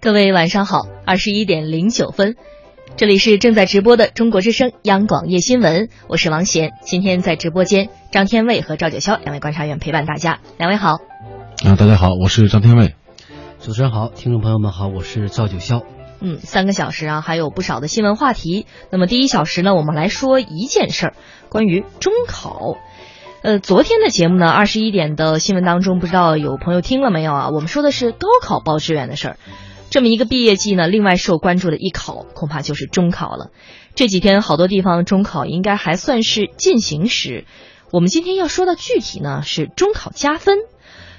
各位晚上好，二十一点零九分，这里是正在直播的中国之声央广夜新闻，我是王贤。今天在直播间，张天卫和赵九霄两位观察员陪伴大家，两位好。啊，大家好，我是张天卫。主持人好，听众朋友们好，我是赵九霄。嗯，三个小时啊，还有不少的新闻话题。那么第一小时呢，我们来说一件事儿，关于中考。呃，昨天的节目呢，二十一点的新闻当中，不知道有朋友听了没有啊？我们说的是高考报志愿的事儿。这么一个毕业季呢，另外受关注的一考，恐怕就是中考了。这几天好多地方中考应该还算是进行时。我们今天要说的具体呢，是中考加分。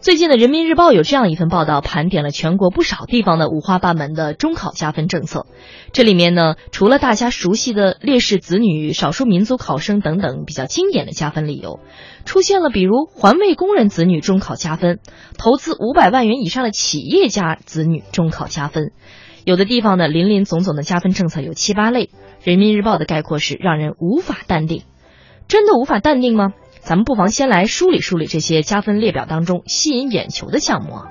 最近的《人民日报》有这样一份报道，盘点了全国不少地方的五花八门的中考加分政策。这里面呢，除了大家熟悉的烈士子女、少数民族考生等等比较经典的加分理由，出现了比如环卫工人子女中考加分，投资五百万元以上的企业家子女中考加分。有的地方呢，林林总总的加分政策有七八类，《人民日报》的概括是让人无法淡定。真的无法淡定吗？咱们不妨先来梳理梳理这些加分列表当中吸引眼球的项目。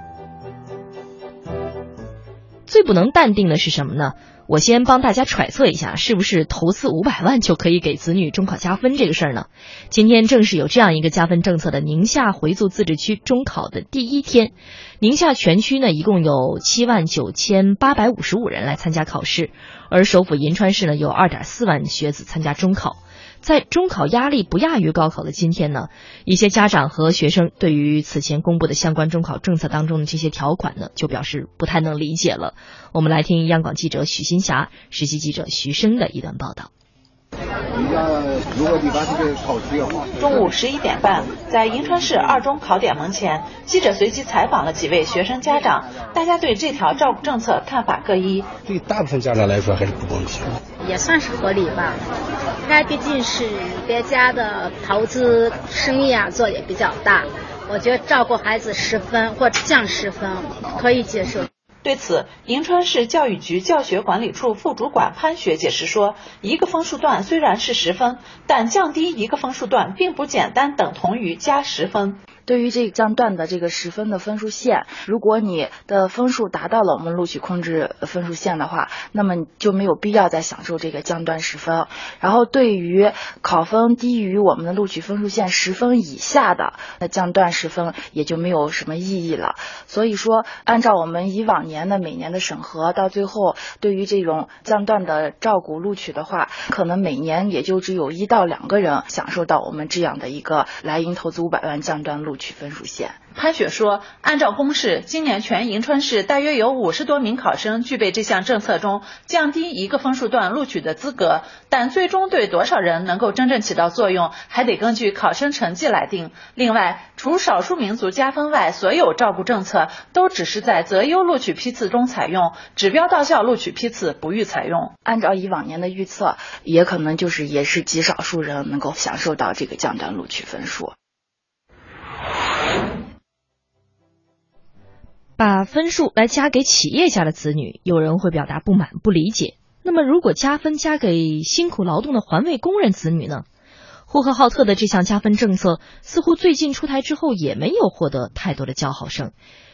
最不能淡定的是什么呢？我先帮大家揣测一下，是不是投资五百万就可以给子女中考加分这个事儿呢？今天正是有这样一个加分政策的宁夏回族自治区中考的第一天，宁夏全区呢一共有七万九千八百五十五人来参加考试，而首府银川市呢有二点四万学子参加中考。在中考压力不亚于高考的今天呢，一些家长和学生对于此前公布的相关中考政策当中的这些条款呢，就表示不太能理解了。我们来听央广记者许新霞、实习记者徐生的一段报道。中午十一点半，在银川市二中考点门前，记者随机采访了几位学生家长，大家对这条照顾政策看法各异。对大部分家长来说还是不公平，也算是合理吧。他毕竟是别家的投资生意啊，做也比较大，我觉得照顾孩子十分或者降十分可以接受。对此，银川市教育局教学管理处副主管潘雪解释说：“一个分数段虽然是十分，但降低一个分数段并不简单等同于加十分。”对于这个降段的这个十分的分数线，如果你的分数达到了我们录取控制分数线的话，那么就没有必要再享受这个降段十分。然后对于考分低于我们的录取分数线十分以下的，那降段十分也就没有什么意义了。所以说，按照我们以往年的每年的审核，到最后对于这种降段的照顾录取的话，可能每年也就只有一到两个人享受到我们这样的一个来银投资五百万降段录。取分数线，潘雪说：“按照公示，今年全银川市大约有五十多名考生具备这项政策中降低一个分数段录取的资格，但最终对多少人能够真正起到作用，还得根据考生成绩来定。另外，除少数民族加分外，所有照顾政策都只是在择优录取批次中采用，指标到校录取批次不予采用。按照以往年的预测，也可能就是也是极少数人能够享受到这个降段录取分数。”把分数来加给企业家的子女，有人会表达不满、不理解。那么，如果加分加给辛苦劳动的环卫工人子女呢？呼和浩特的这项加分政策似乎最近出台之后，也没有获得太多的叫好声。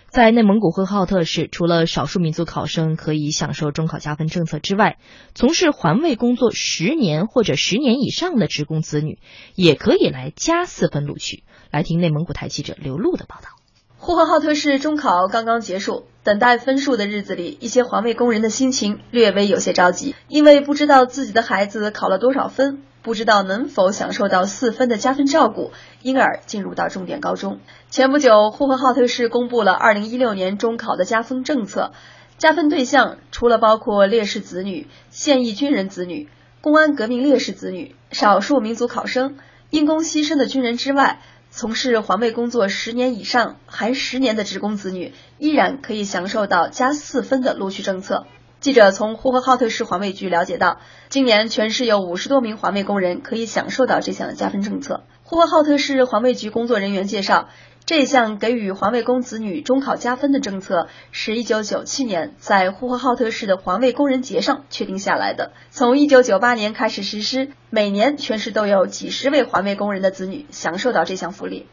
在内蒙古呼和浩特市，除了少数民族考生可以享受中考加分政策之外，从事环卫工作十年或者十年以上的职工子女也可以来加四分录取。来听内蒙古台记者刘璐的报道。呼和浩特市中考刚刚结束，等待分数的日子里，一些环卫工人的心情略微有些着急，因为不知道自己的孩子考了多少分，不知道能否享受到四分的加分照顾，因而进入到重点高中。前不久，呼和浩特市公布了二零一六年中考的加分政策，加分对象除了包括烈士子女、现役军人子女、公安革命烈士子女、少数民族考生、因公牺牲的军人之外。从事环卫工作十年以上含十年的职工子女，依然可以享受到加四分的录取政策。记者从呼和浩特市环卫局了解到，今年全市有五十多名环卫工人可以享受到这项加分政策。呼和浩特市环卫局工作人员介绍。这项给予环卫工子女中考加分的政策，是一九九七年在呼和浩特市的环卫工人节上确定下来的。从一九九八年开始实施，每年全市都有几十位环卫工人的子女享受到这项福利。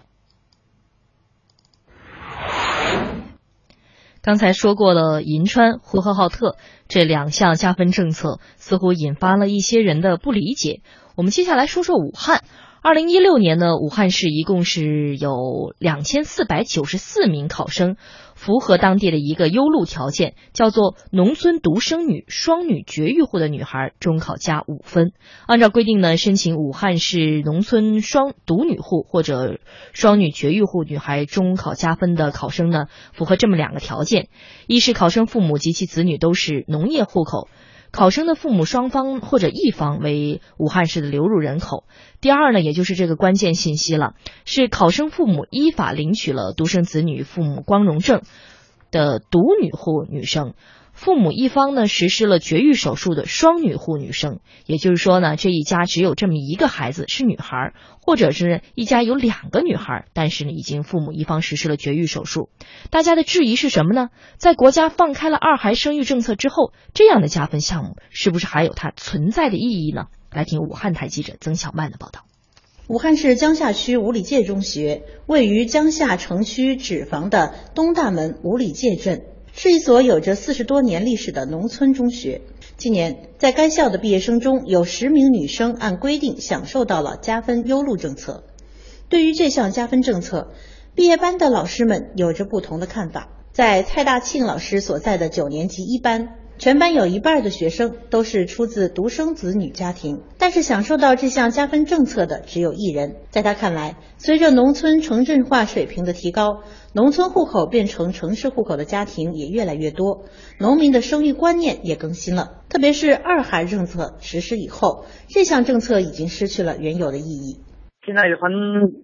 刚才说过了，银川、呼和浩特这两项加分政策似乎引发了一些人的不理解。我们接下来说说武汉。二零一六年呢，武汉市一共是有两千四百九十四名考生。符合当地的一个优录条件，叫做农村独生女、双女绝育户的女孩，中考加五分。按照规定呢，申请武汉市农村双独女户或者双女绝育户女孩中考加分的考生呢，符合这么两个条件：一是考生父母及其子女都是农业户口。考生的父母双方或者一方为武汉市的流入人口。第二呢，也就是这个关键信息了，是考生父母依法领取了独生子女父母光荣证的独女户女生。父母一方呢实施了绝育手术的双女户女生，也就是说呢，这一家只有这么一个孩子是女孩，或者是一家有两个女孩，但是呢，已经父母一方实施了绝育手术。大家的质疑是什么呢？在国家放开了二孩生育政策之后，这样的加分项目是不是还有它存在的意义呢？来听武汉台记者曾小曼的报道。武汉市江夏区五里界中学位于江夏城区纸坊的东大门五里界镇。是一所有着四十多年历史的农村中学。今年，在该校的毕业生中有十名女生按规定享受到了加分优录政策。对于这项加分政策，毕业班的老师们有着不同的看法。在蔡大庆老师所在的九年级一班。全班有一半的学生都是出自独生子女家庭，但是享受到这项加分政策的只有一人。在他看来，随着农村城镇化水平的提高，农村户口变成城市户口的家庭也越来越多，农民的生育观念也更新了。特别是二孩政策实施以后，这项政策已经失去了原有的意义。现在分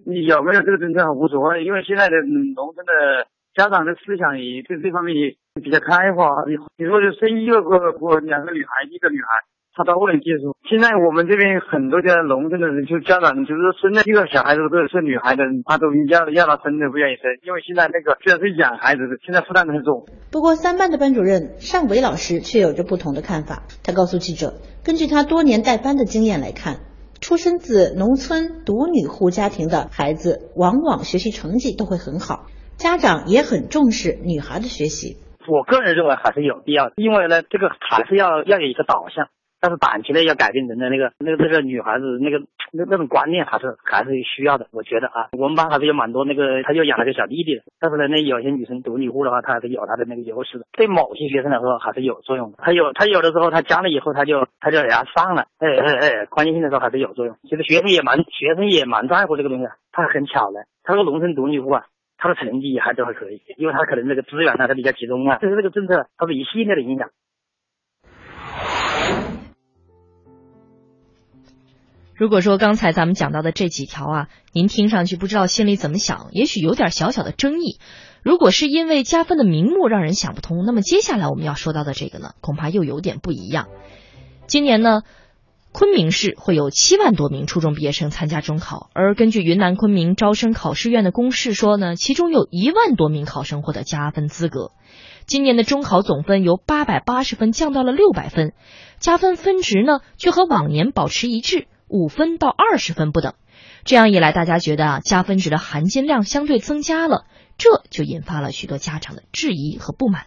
有没有这个政策无所谓，因为现在的农村的家长的思想也对这方面也。比较开化，你你说就生一个或两个女孩，一个女孩，他都不能接受。现在我们这边很多家农村的人，就家长就是生了一个小孩子都是女孩的，他都要要他生的不愿意生，因为现在那个虽然是养孩子的，现在负担很重。不过三班的班主任尚伟老师却有着不同的看法。他告诉记者，根据他多年带班的经验来看，出身自农村独女户家庭的孩子，往往学习成绩都会很好，家长也很重视女孩的学习。我个人认为还是有必要的，因为呢，这个还是要要有一个导向，但是短期内要改变人的那个那个那个女孩子那个那那种观念，还是还是需要的。我觉得啊，我们班还是有蛮多那个，他就养了个小弟弟，但是呢，那有些女生独女户的话，她还是有她的那个优势的，对某些学生来说还是有作用的。他有他有的时候他加了以后，他就他就给他上了，哎哎哎，关键性的时候还是有作用。其实学生也蛮学生也蛮在乎这个东西啊，他很巧的，他说农村独女户啊。他的成绩还都还可以，因为他可能这个资源呢，他比较集中啊，就是这个政策，它是一系列的影响。如果说刚才咱们讲到的这几条啊，您听上去不知道心里怎么想，也许有点小小的争议。如果是因为加分的名目让人想不通，那么接下来我们要说到的这个呢，恐怕又有点不一样。今年呢。昆明市会有七万多名初中毕业生参加中考，而根据云南昆明招生考试院的公示说呢，其中有一万多名考生获得加分资格。今年的中考总分由八百八十分降到了六百分，加分分值呢却和往年保持一致，五分到二十分不等。这样一来，大家觉得啊，加分值的含金量相对增加了，这就引发了许多家长的质疑和不满。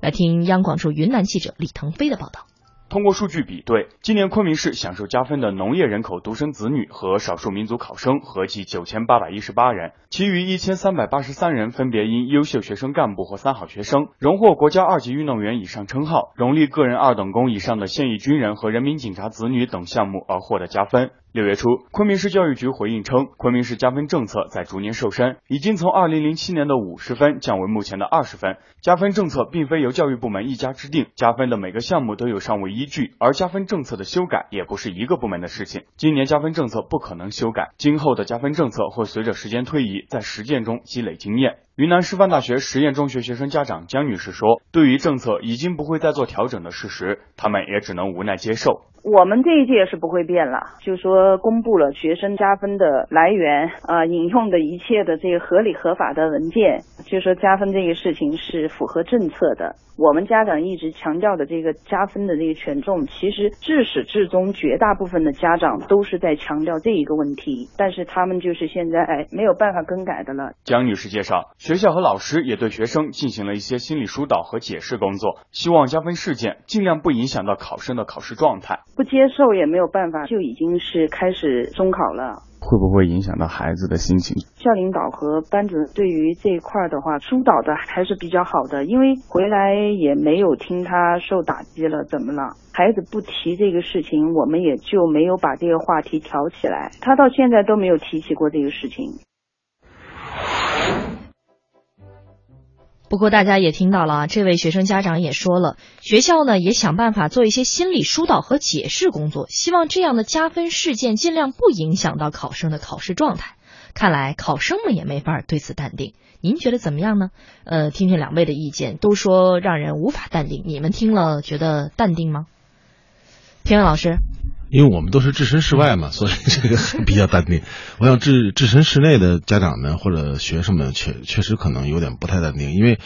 来听央广驻云南记者李腾飞的报道。通过数据比对，今年昆明市享受加分的农业人口独生子女和少数民族考生合计九千八百一十八人，其余一千三百八十三人分别因优秀学生干部或三好学生、荣获国家二级运动员以上称号、荣立个人二等功以上的现役军人和人民警察子女等项目而获得加分。六月初，昆明市教育局回应称，昆明市加分政策在逐年瘦身，已经从二零零七年的五十分降为目前的二十分。加分政策并非由教育部门一家制定，加分的每个项目都有上位依据，而加分政策的修改也不是一个部门的事情。今年加分政策不可能修改，今后的加分政策会随着时间推移，在实践中积累经验。云南师范大学实验中学学生家长江女士说：“对于政策已经不会再做调整的事实，他们也只能无奈接受。我们这一届是不会变了，就说公布了学生加分的来源啊，引用的一切的这个合理合法的文件，就说加分这个事情是符合政策的。我们家长一直强调的这个加分的这个权重，其实至始至终绝大部分的家长都是在强调这一个问题，但是他们就是现在哎没有办法更改的了。”江女士介绍。学校和老师也对学生进行了一些心理疏导和解释工作，希望加分事件尽量不影响到考生的考试状态。不接受也没有办法，就已经是开始中考了。会不会影响到孩子的心情？校领导和班主任对于这一块的话，疏导的还是比较好的，因为回来也没有听他受打击了，怎么了？孩子不提这个事情，我们也就没有把这个话题挑起来。他到现在都没有提起过这个事情。不过大家也听到了啊，这位学生家长也说了，学校呢也想办法做一些心理疏导和解释工作，希望这样的加分事件尽量不影响到考生的考试状态。看来考生们也没法对此淡定，您觉得怎么样呢？呃，听听两位的意见，都说让人无法淡定，你们听了觉得淡定吗？天文老师。因为我们都是置身事外嘛，所以这个比较淡定。我想置置身事内的家长们或者学生们，确确实可能有点不太淡定，因为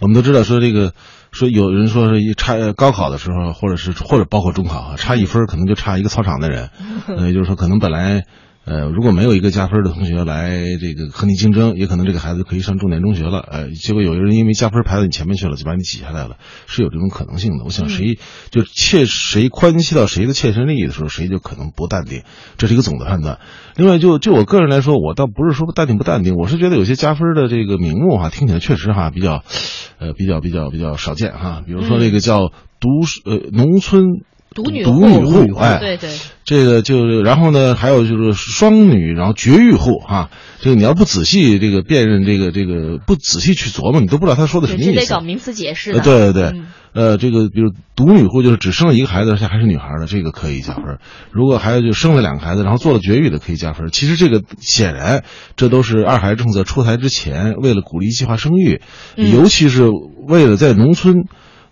我们都知道说这个说有人说是一差高考的时候，或者是或者包括中考啊，差一分可能就差一个操场的人，呃，也就是说可能本来。呃，如果没有一个加分的同学来这个和你竞争，也可能这个孩子可以上重点中学了。呃，结果有一个人因为加分排到你前面去了，就把你挤下来了，是有这种可能性的。我想谁就切谁关系到谁的切身利益的时候，谁就可能不淡定，这是一个总的判断。另外，就就我个人来说，我倒不是说淡定不淡定，我是觉得有些加分的这个名目哈，听起来确实哈比较，呃，比较比较比较少见哈。比如说这个叫独呃农村。独女独女户，哎，对对，这个就是然后呢，还有就是双女，然后绝育户啊，这个你要不仔细这个辨认，这个这个不仔细去琢磨，你都不知道他说的什么意思。得搞名词解释。对对对，呃，这个比如独女户就是只生了一个孩子，而且还是女孩的，这个可以加分。如果还有就生了两个孩子，然后做了绝育的，可以加分。其实这个显然这都是二孩政策出台之前，为了鼓励计划生育，尤其是为了在农村。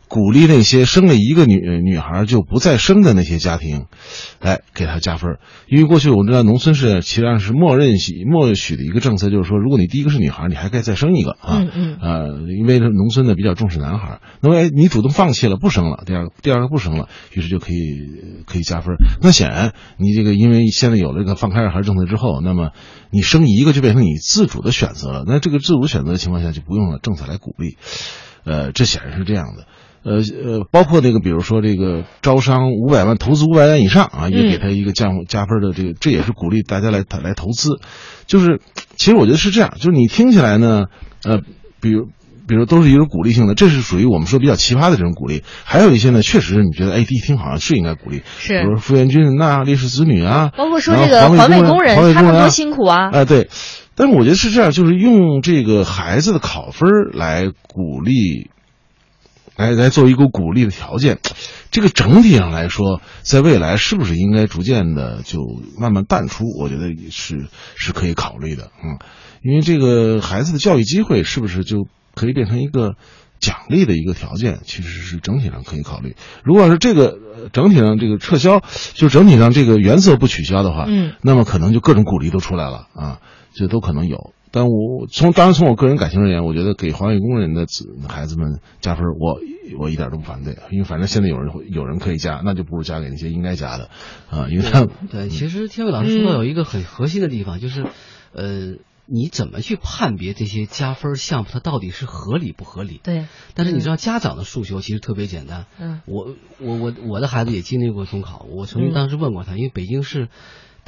鼓励那些生了一个女女孩就不再生的那些家庭，来给他加分。因为过去我们知道农村是其实上是默认许默许的一个政策，就是说如果你第一个是女孩，你还可以再生一个啊。嗯嗯。呃，因为农村呢比较重视男孩，那么哎你主动放弃了不生了，第二个第二个不生了，于是就可以可以加分。那显然你这个因为现在有了这个放开二孩政策之后，那么你生一个就变成你自主的选择了。那这个自主选择的情况下就不用了政策来鼓励，呃，这显然是这样的。呃呃，包括那个，比如说这个招商五百万，投资五百万以上啊，也给他一个加加分的这个，这也是鼓励大家来来投资。就是，其实我觉得是这样，就是你听起来呢，呃，比如比如都是一种鼓励性的，这是属于我们说比较奇葩的这种鼓励。还有一些呢，确实你觉得哎，一听好像是应该鼓励，是，比如复员军人呐，烈士子女啊，包括说这个环卫工人，他们多辛苦啊。哎，对。但是我觉得是这样，就是用这个孩子的考分来鼓励。来来做一个鼓励的条件，这个整体上来说，在未来是不是应该逐渐的就慢慢淡出？我觉得也是是可以考虑的，嗯，因为这个孩子的教育机会是不是就可以变成一个奖励的一个条件？其实是整体上可以考虑。如果是这个整体上这个撤销，就整体上这个原则不取消的话，嗯，那么可能就各种鼓励都出来了啊，就都可能有。但我从当然从我个人感情而言，我觉得给环卫工人的子孩子们加分，我我一点都不反对，因为反正现在有人会有人可以加，那就不如加给那些应该加的，啊，因为他对，其实天伟老师说到有一个很核心的地方，就是，呃，你怎么去判别这些加分项目它到底是合理不合理？对。但是你知道家长的诉求其实特别简单，嗯，我我我我的孩子也经历过中考，我曾经当时问过他，因为北京市。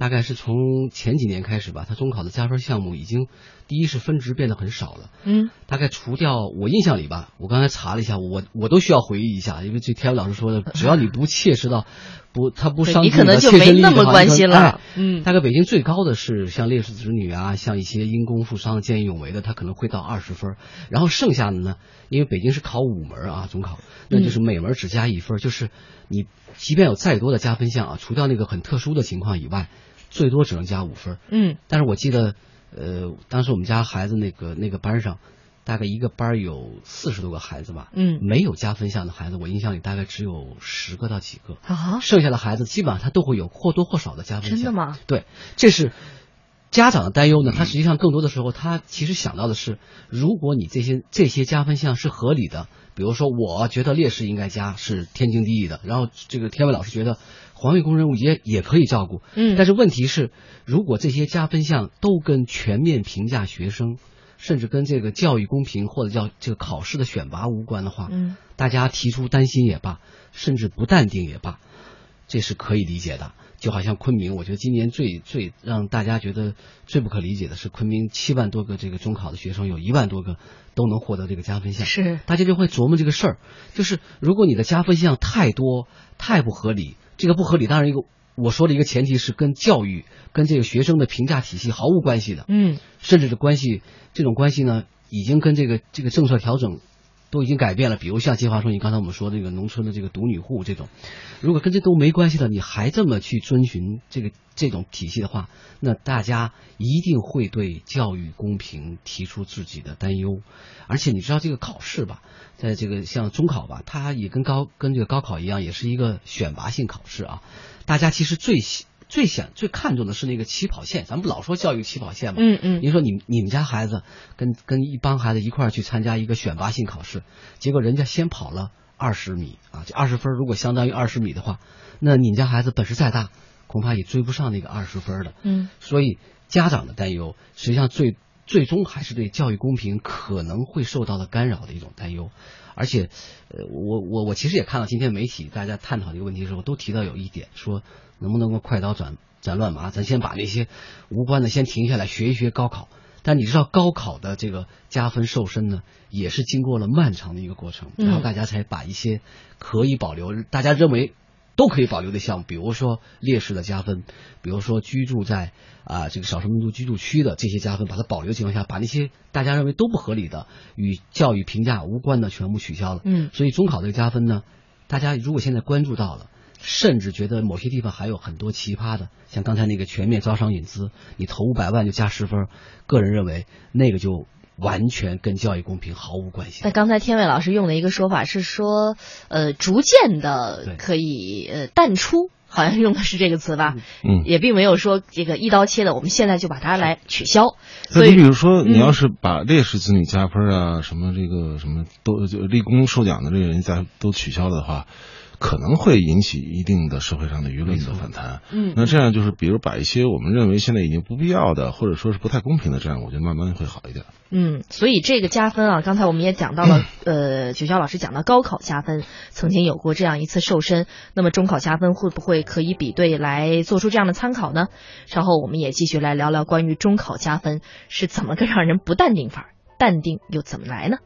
大概是从前几年开始吧，他中考的加分项目已经，第一是分值变得很少了。嗯，大概除掉我印象里吧，我刚才查了一下，我我都需要回忆一下，因为这天老师说的，只要你不切实到，不他不伤你可能就没那么关心了。嗯，大概北京最高的是像烈士子女啊，像一些因公负伤、见义勇为的，他可能会到二十分。然后剩下的呢，因为北京是考五门啊，中考，那就是每门只加一分，就是你即便有再多的加分项啊，除掉那个很特殊的情况以外。最多只能加五分，嗯，但是我记得，呃，当时我们家孩子那个那个班上，大概一个班有四十多个孩子吧，嗯，没有加分项的孩子，我印象里大概只有十个到几个，啊，剩下的孩子基本上他都会有或多或少的加分项，真的吗？对，这是家长的担忧呢。他实际上更多的时候，他其实想到的是，如果你这些这些加分项是合理的，比如说我觉得烈士应该加是天经地义的，然后这个天文老师觉得。环卫工人也也可以照顾，嗯，但是问题是，如果这些加分项都跟全面评价学生甚至跟这个教育公平或者叫这个考试的选拔无关的话，嗯，大家提出担心也罢，甚至不淡定也罢，这是可以理解的。就好像昆明，我觉得今年最最让大家觉得最不可理解的是，昆明七万多个这个中考的学生，有一万多个都能获得这个加分项。是，大家就会琢磨这个事儿，就是如果你的加分项太多、太不合理，这个不合理，当然一个我说的一个前提是跟教育、跟这个学生的评价体系毫无关系的。嗯，甚至是关系，这种关系呢，已经跟这个这个政策调整。都已经改变了，比如像计划说你，刚才我们说这个农村的这个独女户这种，如果跟这都没关系的，你还这么去遵循这个这种体系的话，那大家一定会对教育公平提出自己的担忧。而且你知道这个考试吧，在这个像中考吧，它也跟高跟这个高考一样，也是一个选拔性考试啊。大家其实最最想最看重的是那个起跑线，咱们不老说教育起跑线嘛。嗯嗯。您说你你们家孩子跟跟一帮孩子一块儿去参加一个选拔性考试，结果人家先跑了二十米啊，这二十分如果相当于二十米的话，那你们家孩子本事再大，恐怕也追不上那个二十分的。嗯。所以家长的担忧，实际上最最终还是对教育公平可能会受到的干扰的一种担忧。而且，呃，我我我其实也看到今天媒体大家探讨这个问题的时候，都提到有一点说。能不能够快刀斩斩乱麻？咱先把那些无关的先停下来，学一学高考。但你知道高考的这个加分瘦身呢，也是经过了漫长的一个过程，然后大家才把一些可以保留、大家认为都可以保留的项目，比如说烈士的加分，比如说居住在啊这个少数民族居住区的这些加分，把它保留的情况下，把那些大家认为都不合理的、与教育评价无关的全部取消了。嗯，所以中考这个加分呢，大家如果现在关注到了。甚至觉得某些地方还有很多奇葩的，像刚才那个全面招商引资，你投五百万就加十分，个人认为那个就完全跟教育公平毫无关系。那刚才天伟老师用的一个说法是说，呃，逐渐的可以呃淡出，好像用的是这个词吧？嗯，也并没有说这个一刀切的，我们现在就把它来取消。那你比如说，你要是把烈士子女加分啊，什么这个什么都就立功受奖的这个人加都取消的话。可能会引起一定的社会上的舆论的反弹，嗯，那这样就是，比如把一些我们认为现在已经不必要的，或者说是不太公平的，这样我觉得慢慢会好一点。嗯，所以这个加分啊，刚才我们也讲到了，呃，九霄老师讲到高考加分曾经有过这样一次瘦身，那么中考加分会不会可以比对来做出这样的参考呢？稍后我们也继续来聊聊关于中考加分是怎么个让人不淡定法，淡定又怎么来呢？